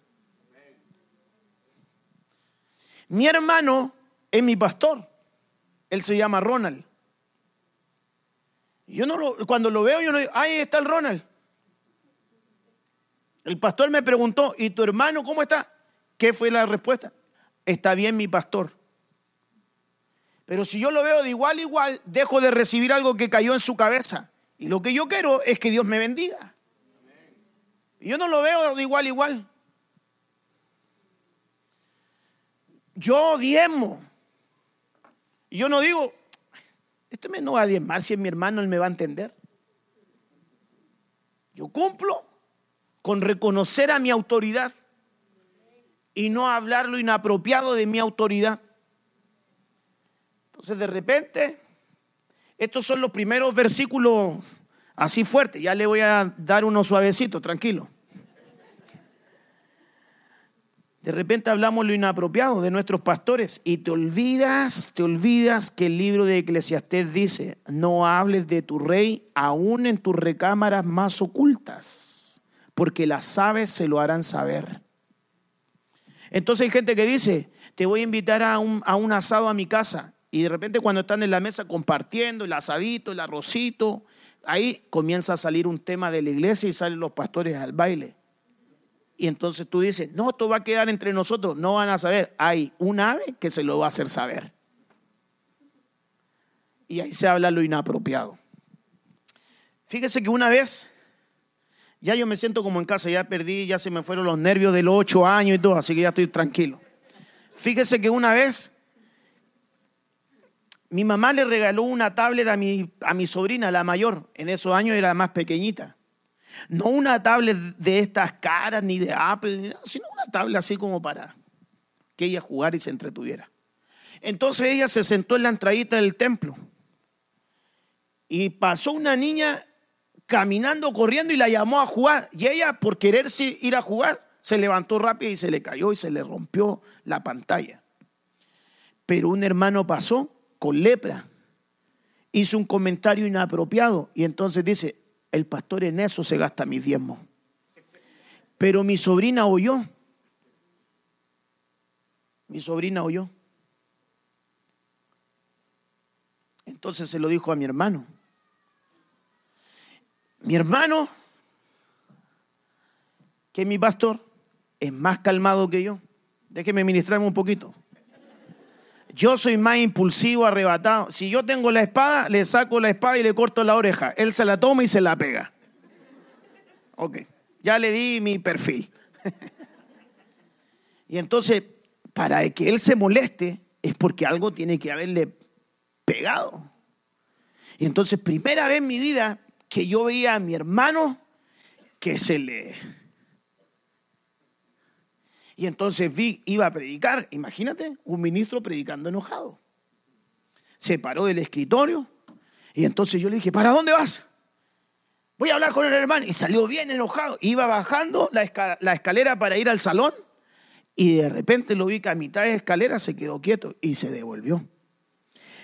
Mi hermano es mi pastor. Él se llama Ronald. Yo no lo, cuando lo veo, yo no digo, ahí está el Ronald. El pastor me preguntó, ¿y tu hermano cómo está? ¿Qué fue la respuesta? Está bien mi pastor. Pero si yo lo veo de igual a igual, dejo de recibir algo que cayó en su cabeza. Y lo que yo quiero es que Dios me bendiga. Yo no lo veo de igual a igual. Yo diezmo. Y yo no digo, este me no va a diezmar si es mi hermano, él me va a entender. Yo cumplo con reconocer a mi autoridad y no hablar lo inapropiado de mi autoridad. Entonces de repente, estos son los primeros versículos así fuertes, ya le voy a dar uno suavecito, tranquilo. De repente hablamos lo inapropiado de nuestros pastores y te olvidas, te olvidas que el libro de Eclesiastés dice, no hables de tu rey aún en tus recámaras más ocultas porque las aves se lo harán saber. Entonces hay gente que dice, te voy a invitar a un, a un asado a mi casa. Y de repente cuando están en la mesa compartiendo el asadito, el arrocito, ahí comienza a salir un tema de la iglesia y salen los pastores al baile. Y entonces tú dices, no, esto va a quedar entre nosotros, no van a saber. Hay un ave que se lo va a hacer saber. Y ahí se habla lo inapropiado. Fíjese que una vez ya yo me siento como en casa, ya perdí, ya se me fueron los nervios de los ocho años y todo, así que ya estoy tranquilo. Fíjese que una vez mi mamá le regaló una tablet a mi, sobrina, la mayor, en esos años era más pequeñita. No una tablet de estas caras, ni de Apple, sino una tablet así como para que ella jugara y se entretuviera. Entonces ella se sentó en la entradita del templo y pasó una niña caminando, corriendo y la llamó a jugar. Y ella, por querer ir a jugar, se levantó rápido y se le cayó y se le rompió la pantalla. Pero un hermano pasó con lepra hizo un comentario inapropiado y entonces dice, el pastor en eso se gasta mis diezmos. Pero mi sobrina oyó. Mi sobrina oyó. Entonces se lo dijo a mi hermano. Mi hermano, que es mi pastor, es más calmado que yo. Déjeme ministrarme un poquito. Yo soy más impulsivo, arrebatado. Si yo tengo la espada, le saco la espada y le corto la oreja. Él se la toma y se la pega. Ok, ya le di mi perfil. y entonces, para que él se moleste, es porque algo tiene que haberle pegado. Y entonces, primera vez en mi vida que yo veía a mi hermano que se le y entonces vi, iba a predicar, imagínate, un ministro predicando enojado. Se paró del escritorio y entonces yo le dije, ¿para dónde vas? Voy a hablar con el hermano. Y salió bien enojado. Iba bajando la, escalera para ir al salón y de repente lo vi que a mitad de escalera se quedó quieto y se devolvió.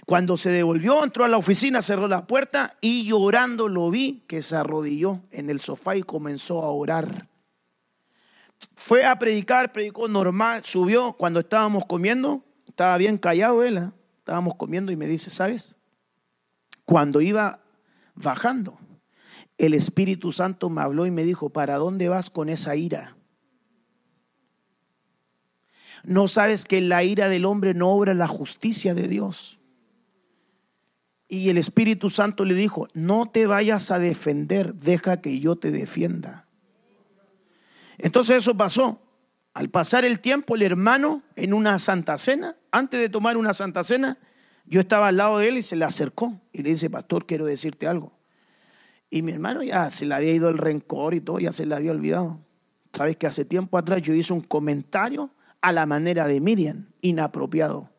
Cuando se devolvió, entró a la oficina, cerró la puerta y llorando lo vi que se arrodilló en el sofá y comenzó a orar fue a predicar, predicó normal, subió cuando estábamos comiendo, estaba bien callado él, ¿eh? estábamos comiendo y me dice, ¿sabes? Cuando iba bajando, el Espíritu Santo me habló y me dijo, ¿para dónde vas con esa ira? No sabes que la ira del hombre no obra la justicia de Dios. Y el Espíritu Santo le dijo, no te vayas a defender, deja que yo te defienda. Entonces eso pasó. Al pasar el tiempo, el hermano en una santa cena, antes de tomar una santa cena, yo estaba al lado de él y se le acercó y le dice, pastor, quiero decirte algo. Y mi hermano ya se le había ido el rencor y todo, ya se le había olvidado. Sabes que hace tiempo atrás yo hice un comentario a la manera de Miriam, inapropiado.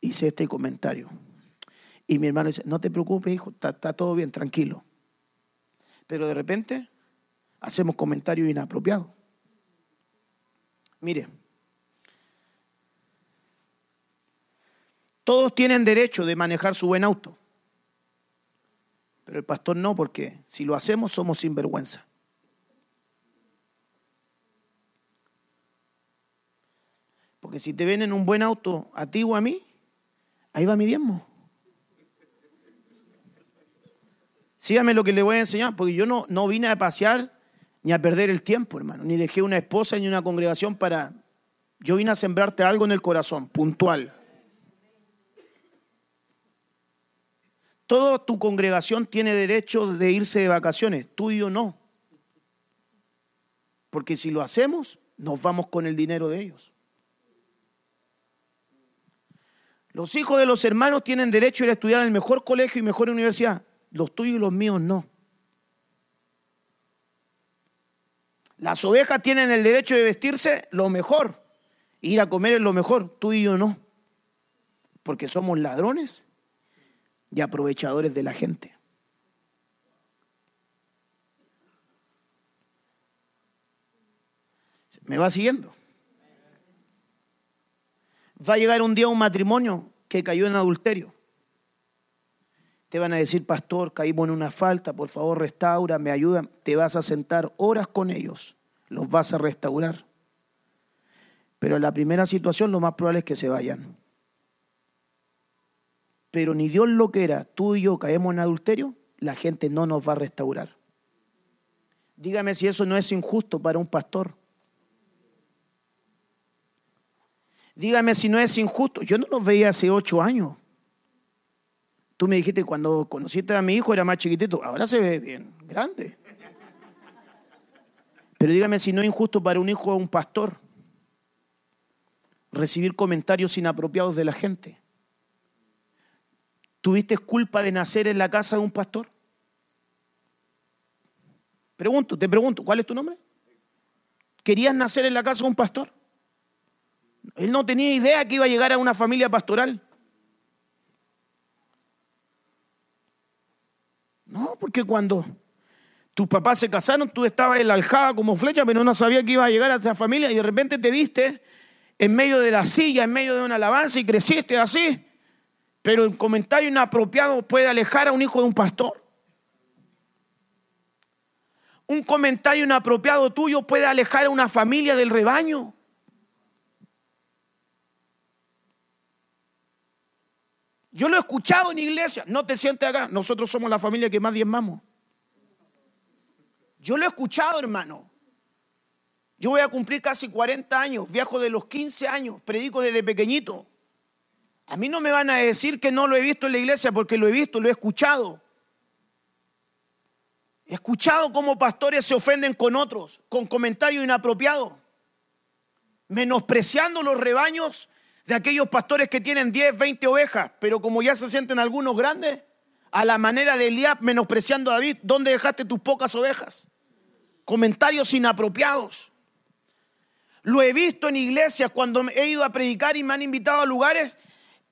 Hice este comentario. Y mi hermano dice, no te preocupes, hijo, está, está todo bien, tranquilo. Pero de repente hacemos comentarios inapropiados. Mire, todos tienen derecho de manejar su buen auto, pero el pastor no, porque si lo hacemos somos sinvergüenza. Porque si te ven en un buen auto a ti o a mí, ahí va mi diezmo. Sígame lo que le voy a enseñar, porque yo no, no vine a pasear ni a perder el tiempo, hermano, ni dejé una esposa ni una congregación para... Yo vine a sembrarte algo en el corazón, puntual. Toda tu congregación tiene derecho de irse de vacaciones, tú y yo no. Porque si lo hacemos, nos vamos con el dinero de ellos. Los hijos de los hermanos tienen derecho a ir a estudiar en el mejor colegio y mejor universidad. Los tuyos y los míos no. Las ovejas tienen el derecho de vestirse lo mejor, ir a comer es lo mejor, tú y yo no, porque somos ladrones y aprovechadores de la gente. ¿Me va siguiendo? Va a llegar un día un matrimonio que cayó en adulterio. Te van a decir, pastor, caímos en una falta, por favor restaura, me ayuda. Te vas a sentar horas con ellos, los vas a restaurar. Pero en la primera situación lo más probable es que se vayan. Pero ni Dios lo que era, tú y yo caemos en adulterio, la gente no nos va a restaurar. Dígame si eso no es injusto para un pastor. Dígame si no es injusto. Yo no los veía hace ocho años. Tú me dijiste cuando conociste a mi hijo era más chiquitito, ahora se ve bien, grande. Pero dígame si no es injusto para un hijo o un pastor recibir comentarios inapropiados de la gente. ¿Tuviste culpa de nacer en la casa de un pastor? Pregunto, te pregunto, ¿cuál es tu nombre? ¿Querías nacer en la casa de un pastor? Él no tenía idea que iba a llegar a una familia pastoral. No, porque cuando tus papás se casaron, tú estabas en la aljada como flecha, pero no sabías que ibas a llegar a esta familia y de repente te viste en medio de la silla, en medio de una alabanza y creciste así. Pero el comentario inapropiado puede alejar a un hijo de un pastor. Un comentario inapropiado tuyo puede alejar a una familia del rebaño. Yo lo he escuchado en iglesia. No te sientes acá. Nosotros somos la familia que más diezmamos. Yo lo he escuchado, hermano. Yo voy a cumplir casi 40 años, viajo de los 15 años, predico desde pequeñito. A mí no me van a decir que no lo he visto en la iglesia porque lo he visto, lo he escuchado. He escuchado cómo pastores se ofenden con otros, con comentarios inapropiados, menospreciando los rebaños de aquellos pastores que tienen 10, 20 ovejas, pero como ya se sienten algunos grandes, a la manera de Eliab menospreciando a David, ¿dónde dejaste tus pocas ovejas? Comentarios inapropiados. Lo he visto en iglesias cuando he ido a predicar y me han invitado a lugares.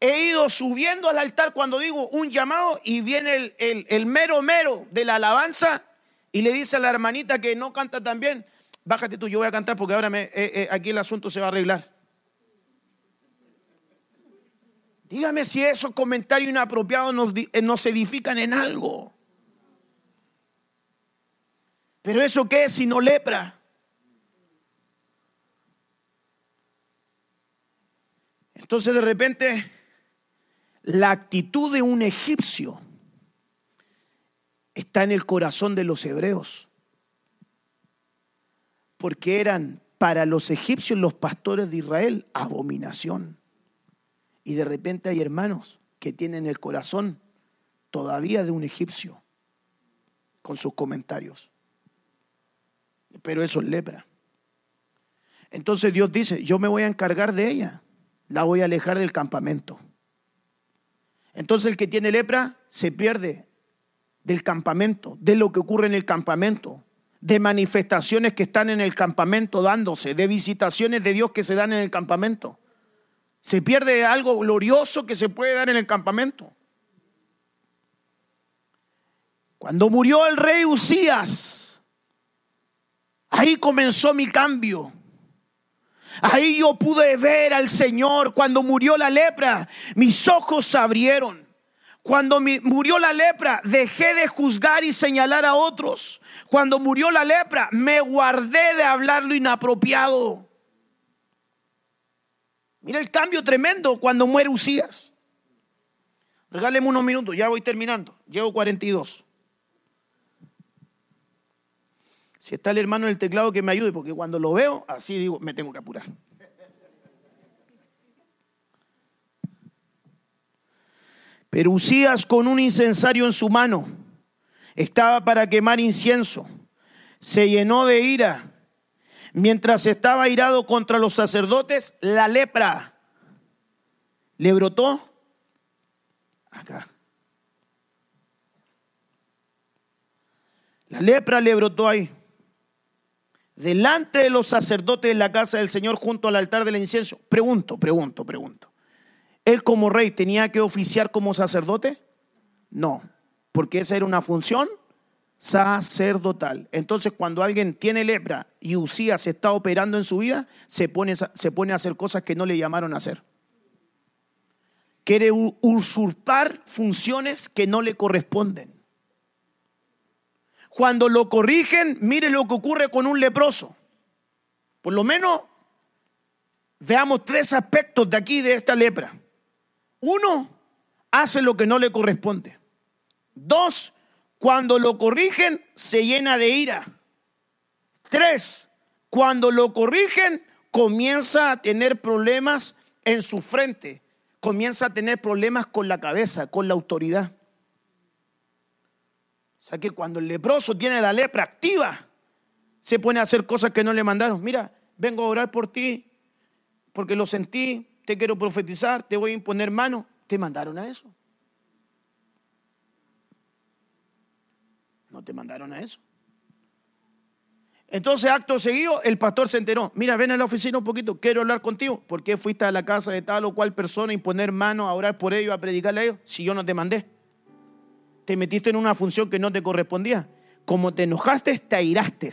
He ido subiendo al altar cuando digo un llamado y viene el, mero mero de la alabanza y le dice a la hermanita que no canta tan bien, bájate tú, yo voy a cantar porque ahora eh, eh, aquí el asunto se va a arreglar. Dígame si esos comentarios inapropiados nos, eh, nos edifican en algo. Pero eso qué es sino lepra. Entonces de repente la actitud de un egipcio está en el corazón de los hebreos, porque eran para los egipcios los pastores de Israel abominación. Y de repente hay hermanos que tienen el corazón todavía de un egipcio con sus comentarios. Pero eso es lepra. Entonces Dios dice, yo me voy a encargar de ella la voy a alejar del campamento. Entonces el que tiene lepra se pierde del campamento, de lo que ocurre en el campamento, de manifestaciones que están en el campamento dándose, de visitaciones de Dios que se dan en el campamento. Se pierde algo glorioso que se puede dar en el campamento. Cuando murió el rey Usías, ahí comenzó mi cambio. Ahí yo pude ver al Señor cuando murió la lepra. Mis ojos se abrieron. Cuando murió la lepra, dejé de juzgar y señalar a otros. Cuando murió la lepra, me guardé de hablar lo inapropiado. Mira el cambio tremendo cuando muere Usías. Regáleme unos minutos, ya voy terminando. Llevo 42. Si está el hermano en el teclado que me ayude, porque cuando lo veo, así digo, me tengo que apurar. Pero Usías con un incensario en su mano estaba para quemar incienso. Se llenó de ira. Mientras estaba irado contra los sacerdotes, la lepra le brotó acá. La lepra le brotó ahí delante de los sacerdotes de la casa del Señor junto al altar del incienso. Pregunto, pregunto, pregunto. ¿Él como rey tenía que oficiar como sacerdote? No, porque esa era una función sacerdotal. Entonces, cuando alguien tiene lepra y Usías está operando en su vida, se pone, se pone a hacer cosas que no le llamaron a hacer. Quiere usurpar funciones que no le corresponden. Cuando lo corrigen, mire lo que ocurre con un leproso. Por lo menos veamos tres aspectos de aquí de esta lepra. Uno, hace lo que no le corresponde. Dos, cuando lo corrigen, se llena de ira. Tres, cuando lo corrigen, comienza a tener problemas en su frente, comienza a tener problemas con la cabeza, con la autoridad. O sea que cuando el leproso tiene la lepra activa, se pone a hacer cosas que no le mandaron. Mira, vengo a orar por ti porque lo sentí, te quiero profetizar, te voy a imponer mano. ¿Te mandaron a eso? Te mandaron a eso. Entonces, acto seguido, el pastor se enteró. Mira, ven a la oficina un poquito, quiero hablar contigo. ¿Por qué fuiste a la casa de tal o cual persona a imponer mano, a orar por ellos, a predicarle a ellos, si yo no te mandé? te metiste en una función que no te correspondía. Como te enojaste, te airaste.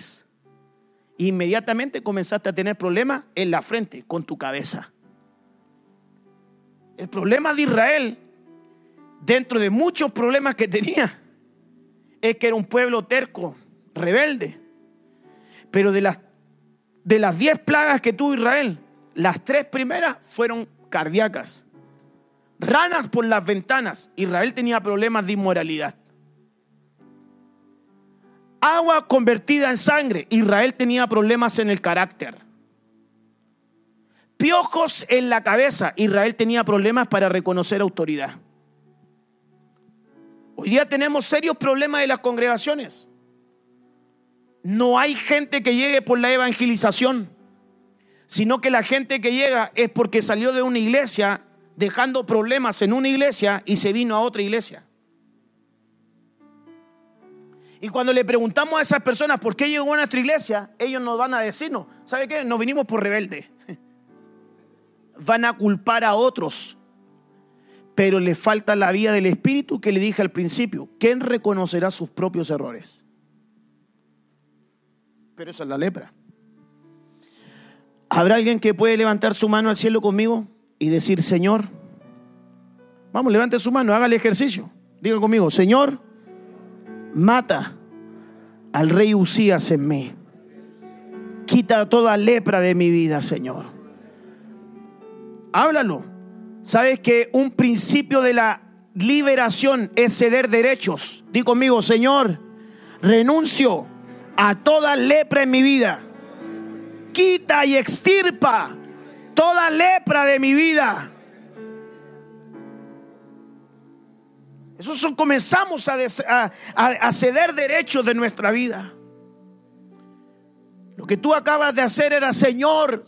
Inmediatamente comenzaste a tener problemas en la frente, con tu cabeza. El problema de Israel dentro de muchos problemas que tenía, es que era un pueblo terco, rebelde. Pero de las, de las diez plagas que tuvo Israel, las tres primeras fueron cardíacas. Ranas por las ventanas. Israel tenía problemas de inmoralidad. Agua convertida en sangre. Israel tenía problemas en el carácter. Piojos en la cabeza. Israel tenía problemas para reconocer autoridad. Hoy día tenemos serios problemas en las congregaciones. No hay gente que llegue por la evangelización, sino que la gente que llega es porque salió de una iglesia dejando problemas en una iglesia y se vino a otra iglesia. Y cuando le preguntamos a esas personas por qué llegó a nuestra iglesia, ellos nos van a decirnos, ¿sabe qué? Nos vinimos por rebelde. Van a culpar a otros. Pero le falta la vía del Espíritu que le dije al principio. ¿Quién reconocerá sus propios errores? Pero esa es la lepra. ¿Habrá alguien que puede levantar su mano al cielo conmigo y decir, Señor, vamos, levante su mano, haga el ejercicio. Diga conmigo, Señor, mata al rey Usías en mí. Quita toda lepra de mi vida, Señor. Háblalo. Sabes que un principio de la liberación es ceder derechos. Di conmigo, Señor, renuncio a toda lepra en mi vida. Quita y extirpa toda lepra de mi vida. Eso comenzamos a, ceder derechos de nuestra vida. Lo que tú acabas de hacer era, Señor,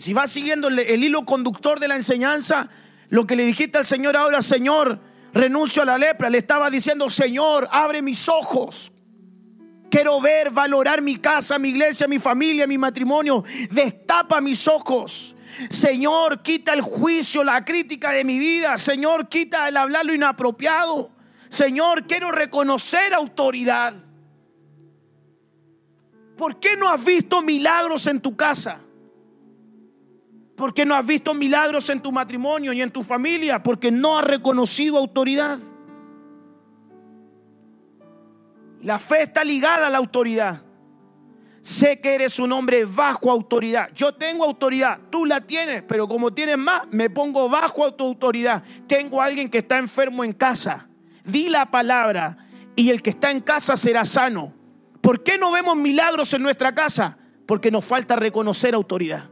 si vas siguiendo el, hilo conductor de la enseñanza, lo que le dijiste al Señor ahora, Señor, renuncio a la lepra, le estaba diciendo, Señor, abre mis ojos. Quiero ver, valorar mi casa, mi iglesia, mi familia, mi matrimonio. Destapa mis ojos. Señor, quita el juicio, la crítica de mi vida. Señor, quita el hablar lo inapropiado. Señor, quiero reconocer autoridad. ¿Por qué no has visto milagros en tu casa? ¿Por qué no has visto milagros en tu matrimonio y en tu familia? Porque no has reconocido autoridad. La fe está ligada a la autoridad. Sé que eres un hombre bajo autoridad. Yo tengo autoridad, tú la tienes, pero como tienes más, me pongo bajo tu autoridad. Tengo a alguien que está enfermo en casa. Di la palabra y el que está en casa será sano. ¿Por qué no vemos milagros en nuestra casa? Porque nos falta reconocer autoridad.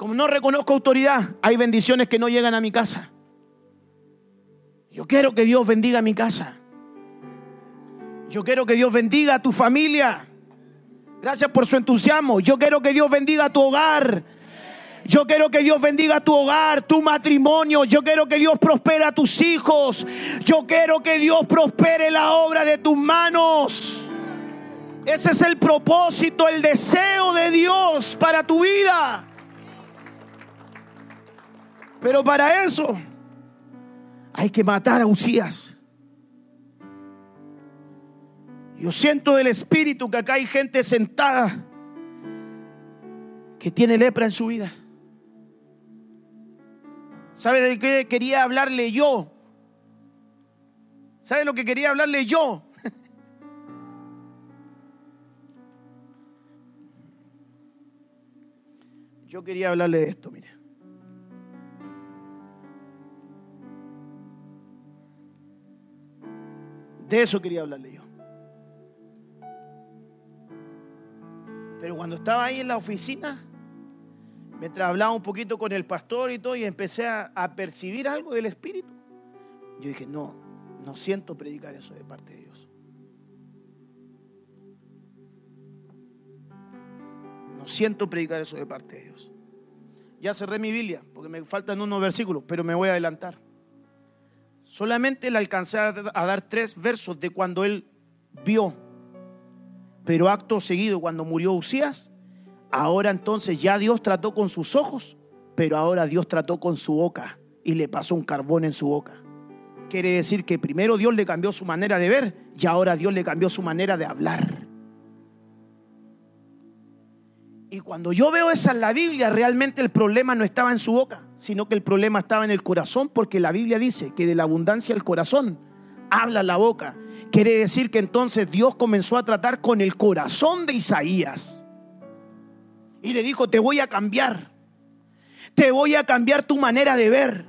Como no reconozco autoridad, hay bendiciones que no llegan a mi casa. Yo quiero que Dios bendiga mi casa. Yo quiero que Dios bendiga a tu familia. Gracias por su entusiasmo. Yo quiero que Dios bendiga tu hogar. Yo quiero que Dios bendiga tu hogar, tu matrimonio. Yo quiero que Dios prospere a tus hijos. Yo quiero que Dios prospere la obra de tus manos. Ese es el propósito, el deseo de Dios para tu vida. Pero para eso hay que matar a Usías. Yo siento del Espíritu que acá hay gente sentada que tiene lepra en su vida. ¿Sabe de qué quería hablarle yo? ¿Sabe lo que quería hablarle yo? Yo quería hablarle de esto, mire. De eso quería hablarle yo. Pero cuando estaba ahí en la oficina, mientras hablaba un poquito con el pastor y todo, y empecé a, percibir algo del Espíritu, yo dije, no, no siento predicar eso de parte de Dios. No siento predicar eso de parte de Dios. Ya cerré mi Biblia, porque me faltan unos versículos, pero me voy a adelantar. Solamente le alcancé a dar tres versos de cuando él vio pero acto seguido, cuando murió Usías, ahora entonces ya Dios trató con sus ojos, pero ahora Dios trató con su boca y le pasó un carbón en su boca. Quiere decir que primero Dios le cambió su manera de ver y ahora Dios le cambió su manera de hablar. Y cuando yo veo esa en la Biblia, realmente el problema no estaba en su boca, sino que el problema estaba en el corazón, porque la Biblia dice que de la abundancia del corazón habla la boca. Quiere decir que entonces Dios comenzó a tratar con el corazón de Isaías. Y le dijo, te voy a cambiar. Te voy a cambiar tu manera de ver.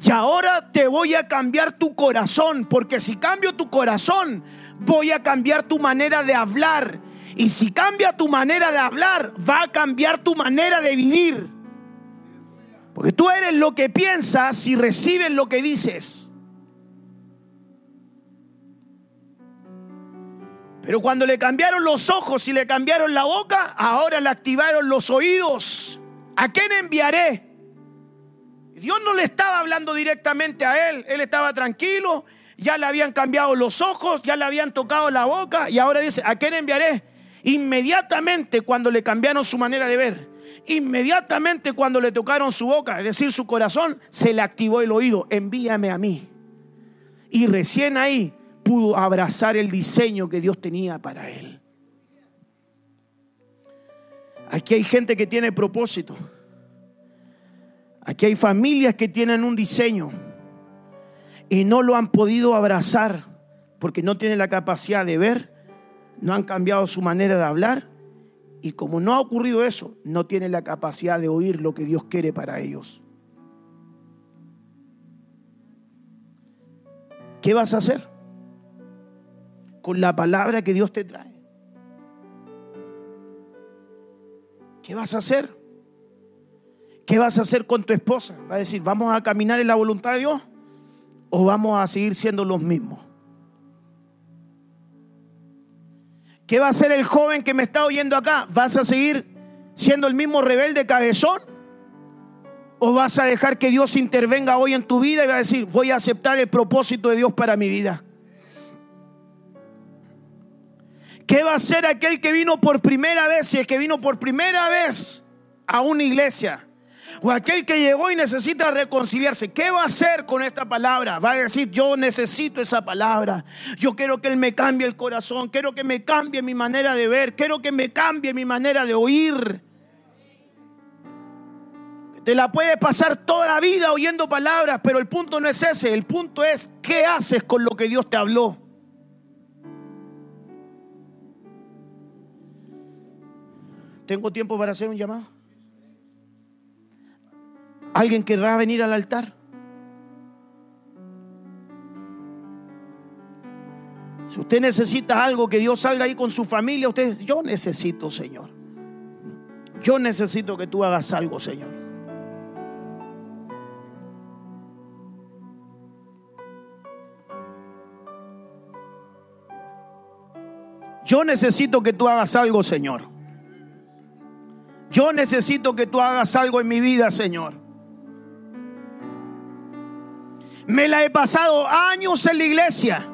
Y ahora te voy a cambiar tu corazón, porque si cambio tu corazón, voy a cambiar tu manera de hablar y si cambia tu manera de hablar, va a cambiar tu manera de vivir. Porque tú eres lo que piensas y recibes lo que dices. Pero cuando le cambiaron los ojos y le cambiaron la boca, ahora le activaron los oídos. ¿A quién enviaré? Dios no le estaba hablando directamente a él, él estaba tranquilo, ya le habían cambiado los ojos, ya le habían tocado la boca y ahora dice, ¿a quién enviaré? Inmediatamente cuando le cambiaron su manera de ver, inmediatamente cuando le tocaron su boca, es decir, su corazón, se le activó el oído, envíame a mí. Y recién ahí pudo abrazar el diseño que Dios tenía para él. Aquí hay gente que tiene propósito. Aquí hay familias que tienen un diseño y no lo han podido abrazar porque no tienen la capacidad de ver no han cambiado su manera de hablar y como no ha ocurrido eso, no tienen la capacidad de oír lo que Dios quiere para ellos. ¿Qué vas a hacer con la palabra que Dios te trae? ¿Qué vas a hacer? ¿Qué vas a hacer con tu esposa? Va a decir, ¿vamos a caminar en la voluntad de Dios o vamos a seguir siendo los mismos? ¿Qué va a hacer el joven que me está oyendo acá? ¿Vas a seguir siendo el mismo rebelde cabezón? ¿O vas a dejar que Dios intervenga hoy en tu vida y va a decir, voy a aceptar el propósito de Dios para mi vida? ¿Qué va a hacer aquel que vino por primera vez, si es que vino por primera vez a una iglesia? O aquel que llegó y necesita reconciliarse, ¿qué va a hacer con esta palabra? Va a decir, yo necesito esa palabra. Yo quiero que Él me cambie el corazón, quiero que me cambie mi manera de ver, quiero que me cambie mi manera de oír. Te la puedes pasar toda la vida oyendo palabras, pero el punto no es ese, el punto es qué haces con lo que Dios te habló. ¿Tengo tiempo para hacer un llamado? ¿Alguien querrá venir al altar? Si usted necesita algo, que Dios salga ahí con su familia, usted, yo necesito, Señor. Yo necesito que tú hagas algo, Señor. Yo necesito que tú hagas algo, Señor. Yo necesito que tú hagas algo en mi vida, Señor. Me la he pasado años en la iglesia,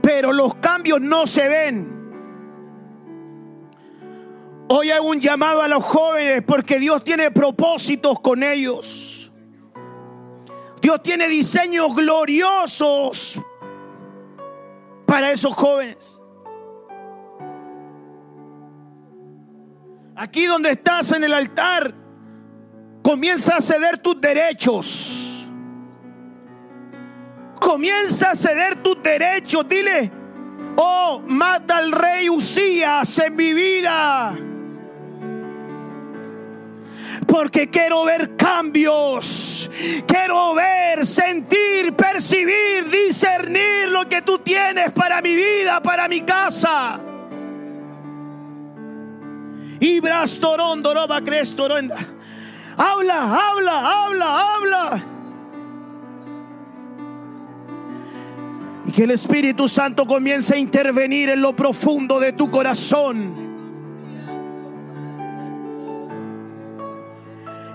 pero los cambios no se ven. Hoy hay un llamado a los jóvenes porque Dios tiene propósitos con ellos. Dios tiene diseños gloriosos para esos jóvenes. Aquí donde estás en el altar, comienza a ceder tus derechos. Comienza a ceder tus derechos. Dile, oh, mata al rey Usías en mi vida. Porque quiero ver cambios. Quiero ver, sentir, percibir, discernir lo que tú tienes para mi vida, para mi casa. Y Brastorón, va Crestorenda. Habla, habla, habla, habla. Que el Espíritu Santo comience a intervenir en lo profundo de tu corazón.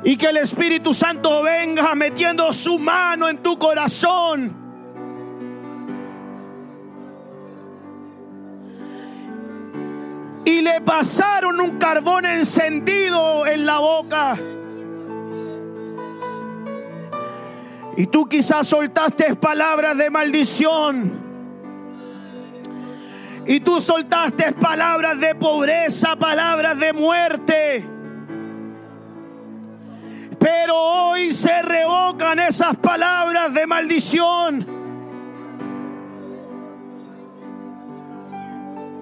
Y que el Espíritu Santo venga metiendo su mano en tu corazón. Y le pasaron un carbón encendido en la boca. Y tú quizás soltaste palabras de maldición. Y tú soltaste palabras de pobreza, palabras de muerte. Pero hoy se revocan esas palabras de maldición.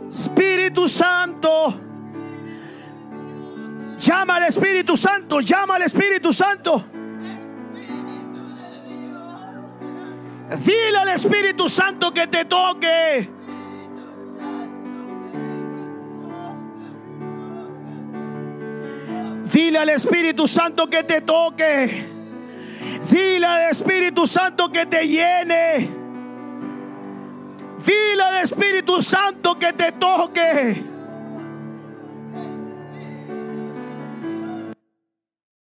Espíritu Santo. Llama al Espíritu Santo, llama al Espíritu Santo. Dile al Espíritu Santo que te toque. Dile al Espíritu Santo que te toque. Dile al Espíritu Santo que te llene. Dile al Espíritu Santo que te toque.